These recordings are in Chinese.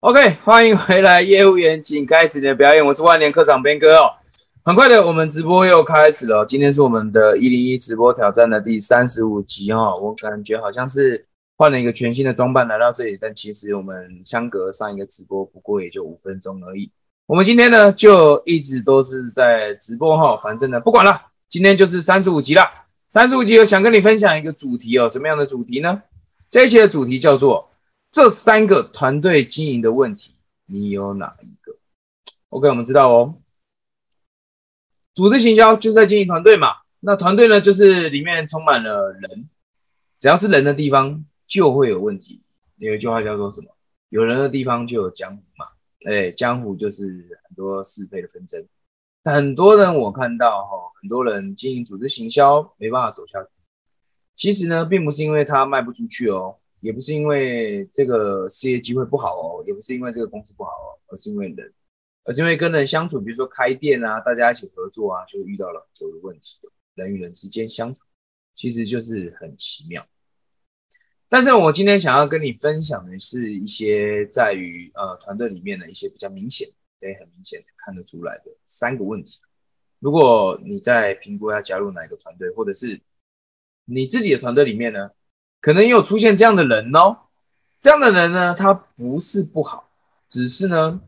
OK，欢迎回来，业务员，请开始你的表演。我是万年课长边哥哦。很快的，我们直播又开始了。今天是我们的一零一直播挑战的第三十五集哦。我感觉好像是换了一个全新的装扮来到这里，但其实我们相隔上一个直播不过也就五分钟而已。我们今天呢就一直都是在直播哈，反正呢不管了，今天就是三十五集了。三十五集，我想跟你分享一个主题哦，什么样的主题呢？这一期的主题叫做。这三个团队经营的问题，你有哪一个？OK，我们知道哦。组织行销就是在经营团队嘛。那团队呢，就是里面充满了人，只要是人的地方就会有问题。有一句话叫做什么？有人的地方就有江湖嘛。哎，江湖就是很多是非的纷争。很多人我看到哈，很多人经营组织行销没办法走下去。其实呢，并不是因为他卖不出去哦。也不是因为这个事业机会不好哦，也不是因为这个公司不好哦，而是因为人，而是因为跟人相处，比如说开店啊，大家一起合作啊，就遇到了很多的问题。人与人之间相处，其实就是很奇妙。但是我今天想要跟你分享的是一些在于呃团队里面的一些比较明显，可以很明显看得出来的三个问题。如果你在评估要加入哪一个团队，或者是你自己的团队里面呢？可能也有出现这样的人哦，这样的人呢，他不是不好，只是呢，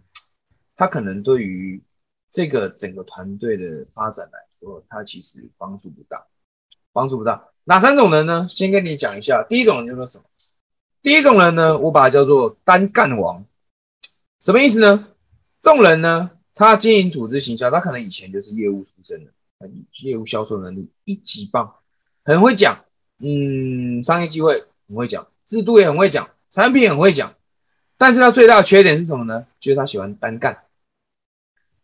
他可能对于这个整个团队的发展来说，他其实帮助不大，帮助不大。哪三种人呢？先跟你讲一下，第一种人叫做什么？第一种人呢，我把它叫做单干王，什么意思呢？这种人呢，他经营组织行销，他可能以前就是业务出身的，业务销售能力一级棒，很会讲。嗯，商业机会很会讲，制度也很会讲，产品很会讲，但是他最大的缺点是什么呢？就是他喜欢单干，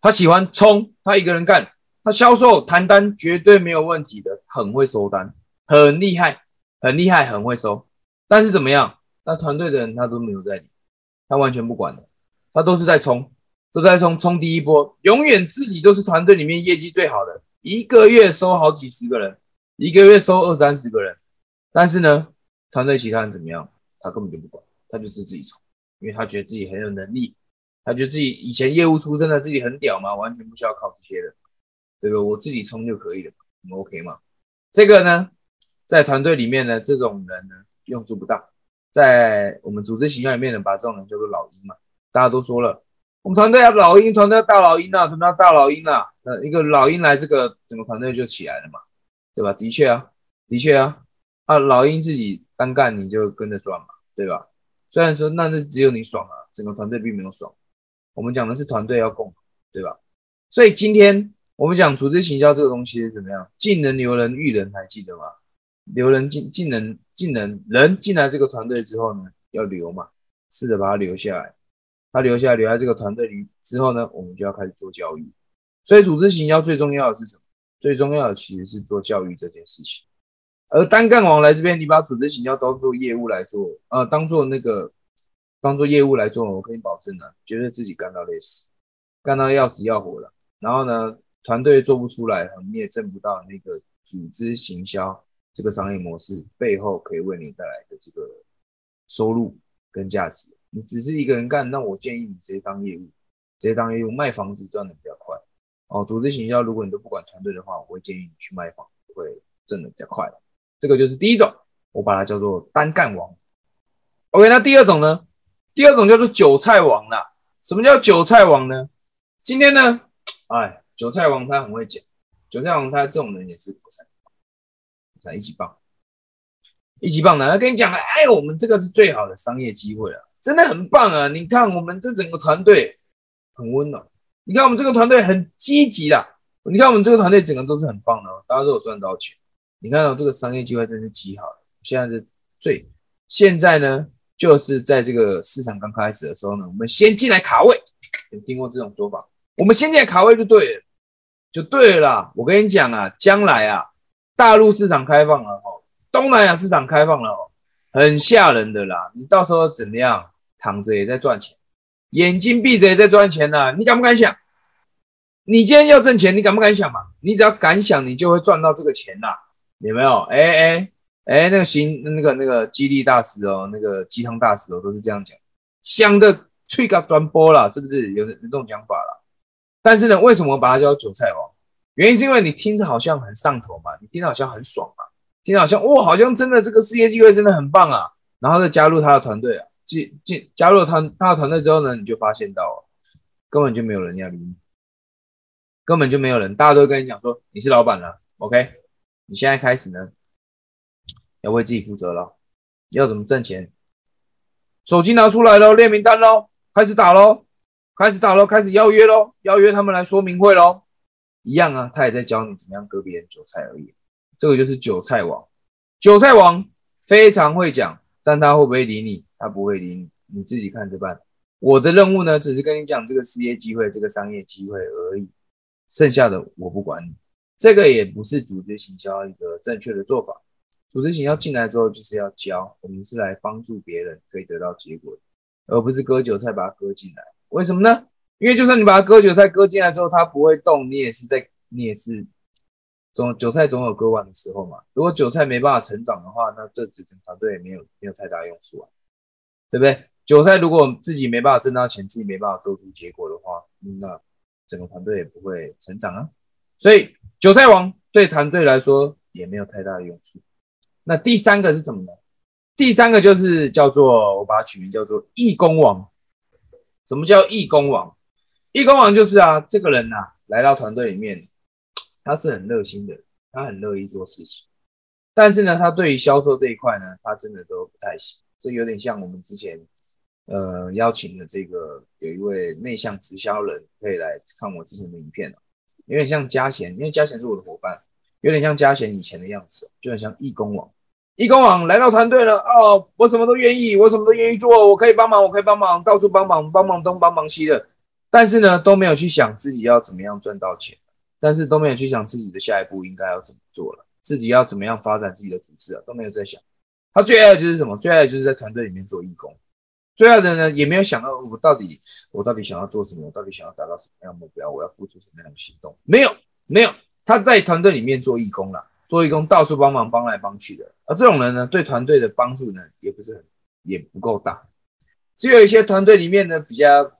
他喜欢冲，他一个人干，他销售谈单绝对没有问题的，很会收单，很厉害，很厉害，很会收。但是怎么样？那团队的人他都没有在理，他完全不管的，他都是在冲，都在冲，冲第一波，永远自己都是团队里面业绩最好的，一个月收好几十个人，一个月收二三十个人。但是呢，团队其他人怎么样，他根本就不管，他就是自己冲，因为他觉得自己很有能力，他觉得自己以前业务出身的，自己很屌嘛，完全不需要靠这些人，对不对？我自己冲就可以了，你 OK 吗？这个呢，在团队里面呢，这种人呢，用处不大。在我们组织形象里面呢，把这种人叫做老鹰嘛。大家都说了，我们团队要老鹰，团队要大老鹰啊，团队要大老鹰啊。呃，一个老鹰来，这个整个团队就起来了嘛，对吧？的确啊，的确啊。啊，老鹰自己单干，你就跟着赚嘛，对吧？虽然说那是只有你爽啊，整个团队并没有爽。我们讲的是团队要共，对吧？所以今天我们讲组织行销这个东西是怎么样？进人留人育人，还记得吗？留人进进人进人人进来这个团队之后呢，要留嘛，试着把他留下来。他留下来留在这个团队里之后呢，我们就要开始做教育。所以组织行销最重要的是什么？最重要的其实是做教育这件事情。而单干王来这边，你把组织行销当做业务来做，呃，当做那个当做业务来做，我可以保证呢，绝对自己干到累死，干到要死要活了。然后呢，团队做不出来，你也挣不到那个组织行销这个商业模式背后可以为你带来的这个收入跟价值。你只是一个人干，那我建议你直接当业务，直接当业务卖房子赚的比较快。哦，组织行销如果你都不管团队的话，我会建议你去卖房，会挣的比较快。这个就是第一种，我把它叫做单干王。OK，那第二种呢？第二种叫做韭菜王啦。什么叫韭菜王呢？今天呢，哎，韭菜王他很会讲，韭菜王他这种人也是韭菜，才一级棒，一级棒的。他跟你讲了，哎，我们这个是最好的商业机会啊，真的很棒啊！你看我们这整个团队很温暖，你看我们这个团队很积极的，你看我们这个团队整个都是很棒的，大家都有赚到钱。你看到这个商业机会真是极好现在是最现在呢，就是在这个市场刚开始的时候呢，我们先进来卡位，有听过这种说法？我们先进来卡位就对了，就对了。我跟你讲啊，将来啊，大陆市场开放了哦，东南亚市场开放了哦，很吓人的啦。你到时候怎么样？躺着也在赚钱，眼睛闭着也在赚钱呢。你敢不敢想？你今天要挣钱，你敢不敢想嘛？你只要敢想，你就会赚到这个钱啦。有没有？哎哎哎，那个行，那个那个激励大师哦，那个鸡汤大师哦，都是这样讲。想的脆个转播啦，是不是有有这种讲法啦？但是呢，为什么把它叫韭菜王？原因是因为你听着好像很上头嘛，你听着好像很爽嘛，听着好像哇，好像真的这个事业机会真的很棒啊，然后再加入他的团队啊，进进加入他他的团队之后呢，你就发现到根本就没有人要理你，根本就没有人，大家都跟你讲说你是老板了，OK，你现在开始呢要为自己负责了，要怎么挣钱？手机拿出来喽，列名单喽，开始打喽，开始打喽，开始邀约喽，邀约他们来说明会喽。一样啊，他也在教你怎么样割别人韭菜而已。这个就是韭菜王，韭菜王非常会讲，但他会不会理你？他不会理你，你自己看着办。我的任务呢，只是跟你讲这个事业机会、这个商业机会而已，剩下的我不管你。这个也不是组织行销一个正确的做法。组织行销进来之后就是要教，我们是来帮助别人可以得到结果，而不是割韭菜把它割进来。为什么呢？因为就算你把它割韭菜割进来之后，它不会动，你也是在，你也是总韭菜总有割完的时候嘛。如果韭菜没办法成长的话，那对整个团队也没有没有太大用处啊，对不对？韭菜如果自己没办法挣到钱，自己没办法做出结果的话，那整个团队也不会成长啊。所以韭菜王对团队来说也没有太大的用处。那第三个是什么呢？第三个就是叫做我把它取名叫做义工王。什么叫义工王？义工王就是啊，这个人呐，来到团队里面，他是很热心的，他很乐意做事情，但是呢，他对于销售这一块呢，他真的都不太行。这有点像我们之前呃邀请的这个有一位内向直销人，可以来看我之前的影片有点像嘉贤，因为嘉贤是我的伙伴，有点像嘉贤以前的样子，就很像义工王。义工网来到团队了哦，我什么都愿意，我什么都愿意做，我可以帮忙，我可以帮忙，到处帮忙，帮忙东帮忙西的。但是呢，都没有去想自己要怎么样赚到钱，但是都没有去想自己的下一步应该要怎么做了，自己要怎么样发展自己的组织啊，都没有在想。他最爱的就是什么？最爱的就是在团队里面做义工。最爱的呢，也没有想到我到底我到底想要做什么，我到底想要达到什么样的目标，我要付出什么样的行动？没有，没有。他在团队里面做义工了，做义工到处帮忙，帮来帮去的。而这种人呢，对团队的帮助呢，也不是很，也不够大。只有一些团队里面呢，比较。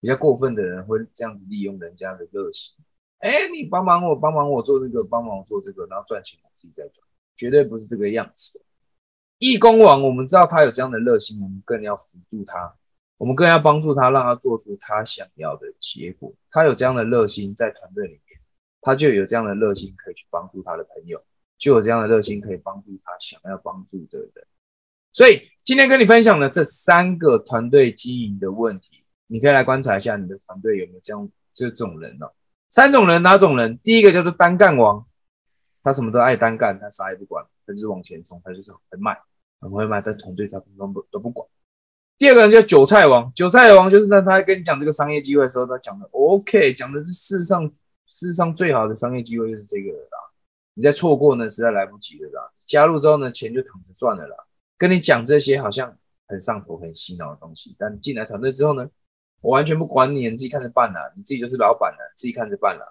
比较过分的人会这样子利用人家的热情，哎，你帮忙我，帮忙我做这个，帮忙我做这个，然后赚钱我自己再赚，绝对不是这个样子。义工王，我们知道他有这样的热心，我们更要辅助他，我们更要帮助他，让他做出他想要的结果。他有这样的热心在团队里面，他就有这样的热心可以去帮助他的朋友，就有这样的热心可以帮助他想要帮助的人。所以今天跟你分享的这三个团队经营的问题。你可以来观察一下你的团队有没有这样就这种人哦。三种人哪种人？第一个叫做单干王，他什么都爱单干，他啥也不管，他就是往前冲，他就是很慢很会卖，但团队他都不都不管。第二个人叫韭菜王，韭菜王就是呢，他跟你讲这个商业机会的时候，他讲的 OK，讲的是世上世上最好的商业机会就是这个了啦。你再错过呢，实在来不及了啦。加入之后呢，钱就躺着赚了啦。跟你讲这些好像很上头、很洗脑的东西，但进来团队之后呢？我完全不管你，你自己看着办啦。你自己就是老板了，自己看着办啦。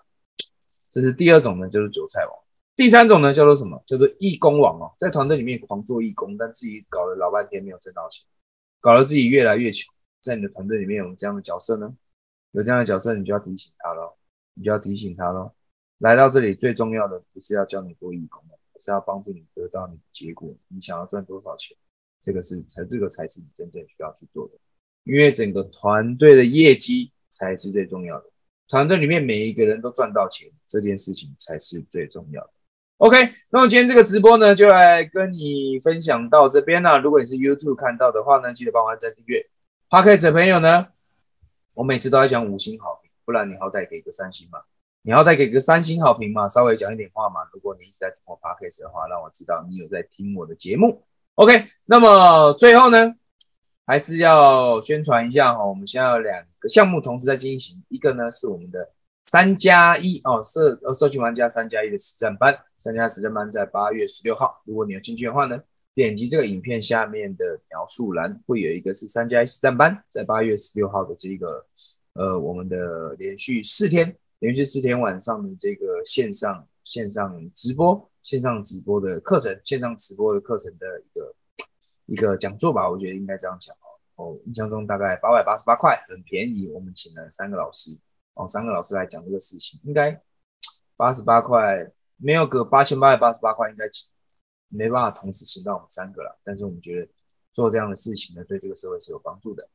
这是第二种呢，就是韭菜王。第三种呢，叫做什么？叫做义工王哦，在团队里面狂做义工，但自己搞了老半天没有挣到钱，搞得自己越来越穷。在你的团队里面有这样的角色呢？有这样的角色，你就要提醒他喽，你就要提醒他喽。来到这里最重要的不是要教你做义工而是要帮助你得到你的结果。你想要赚多少钱？这个是才，这个才是你真正需要去做的。因为整个团队的业绩才是最重要的，团队里面每一个人都赚到钱，这件事情才是最重要的。OK，那么今天这个直播呢，就来跟你分享到这边了。如果你是 YouTube 看到的话呢，记得帮我按赞订阅。Podcast 的朋友呢，我每次都在讲五星好评，不然你好歹给个三星嘛，你好歹给个三星好评嘛，稍微讲一点话嘛。如果你一直在听我 Podcast 的话，让我知道你有在听我的节目。OK，那么最后呢？还是要宣传一下哈，我们现在有两个项目同时在进行，一个呢是我们的三加一哦，社呃社群玩家三加一的实战班，三加实战班在八月十六号，如果你有兴趣的话呢，点击这个影片下面的描述栏，会有一个是三加一实战班，在八月十六号的这个呃我们的连续四天，连续四天晚上的这个线上线上直播线上直播的课程，线上直播的课程的一个。一个讲座吧，我觉得应该这样讲哦。哦，印象中大概八百八十八块，很便宜。我们请了三个老师，哦，三个老师来讲这个事情，应该八十八块，没有个八千八百八十八块，应该没办法同时请到我们三个了。但是我们觉得做这样的事情呢，对这个社会是有帮助的。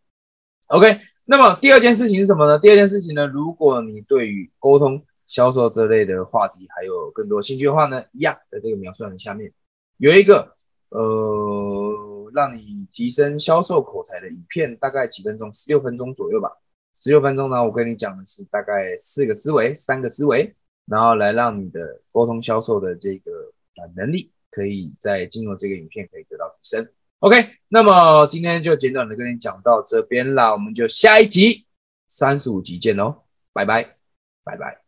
OK，那么第二件事情是什么呢？第二件事情呢，如果你对于沟通、销售这类的话题还有更多兴趣的话呢，一样在这个描述栏下面有一个呃。让你提升销售口才的影片，大概几分钟，十六分钟左右吧。十六分钟呢，我跟你讲的是大概四个思维，三个思维，然后来让你的沟通销售的这个呃能力，可以在进入这个影片可以得到提升。OK，那么今天就简短的跟你讲到这边啦，我们就下一集三十五集见喽，拜拜，拜拜。